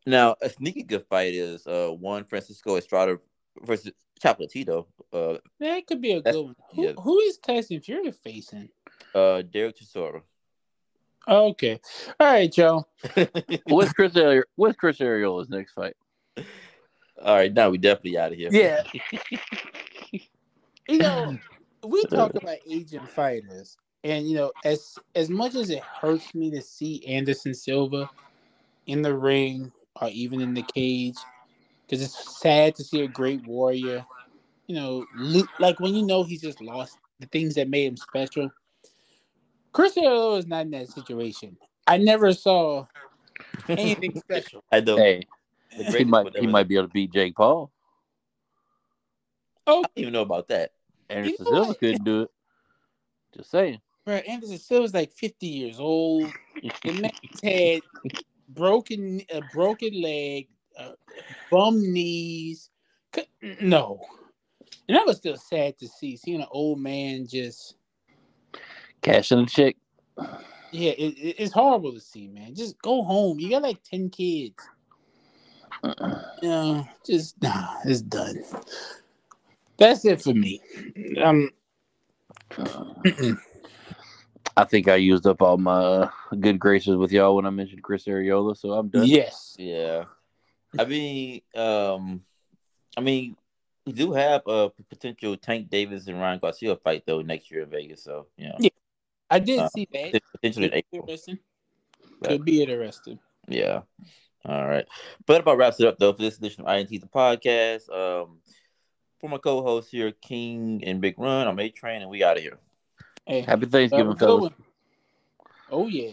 now a sneaky good fight is uh Juan Francisco Estrada versus Chocolatito. Uh, That could be a good one. Who, yeah. who is Tyson Fury facing? uh, Dereck Chisora. Okay. All right, Joe. What's Chris Arreola? What's Chris Arreola's next fight? All right, now we definitely out of here. Yeah. You know, we talk about aging fighters, and you know, as as much as it hurts me to see Anderson Silva in the ring or even in the cage, because it's sad to see a great warrior, you know, lo- like when you know he's just lost the things that made him special. Chris Arreola is not in that situation. I never saw anything special. I know. Hey, The he might whatever. he might be able to beat Jake Paul. Oh, I don't even know about that. Anderson know Silva what? couldn't do it. Just saying. bro, Anderson Silva's like fifty years old. The man's had broken a broken leg, uh, bum knees. No, and that was still sad to see seeing an old man just cashing a check. Yeah, it, it, it's horrible to see, man. Just go home. You got like ten kids. You know, just nah, it's done. That's it for me. Um, I think I used up all my uh, good graces with y'all when I mentioned Chris Arreola, so I'm done. Yes. Yeah. I mean, um, I mean, we do have a potential Tank Davis and Ryan Garcia fight though next year in Vegas. So yeah, yeah, I did Uh, see that. potentially in Could be April. interesting. Could be interesting. Yeah. All right. But that about wraps it up though for this edition of INT the podcast. Um, for my co-hosts here, King and Big Run, I'm A Train, and we out of here. Hey, Happy Thanksgiving, fellas. Oh yeah.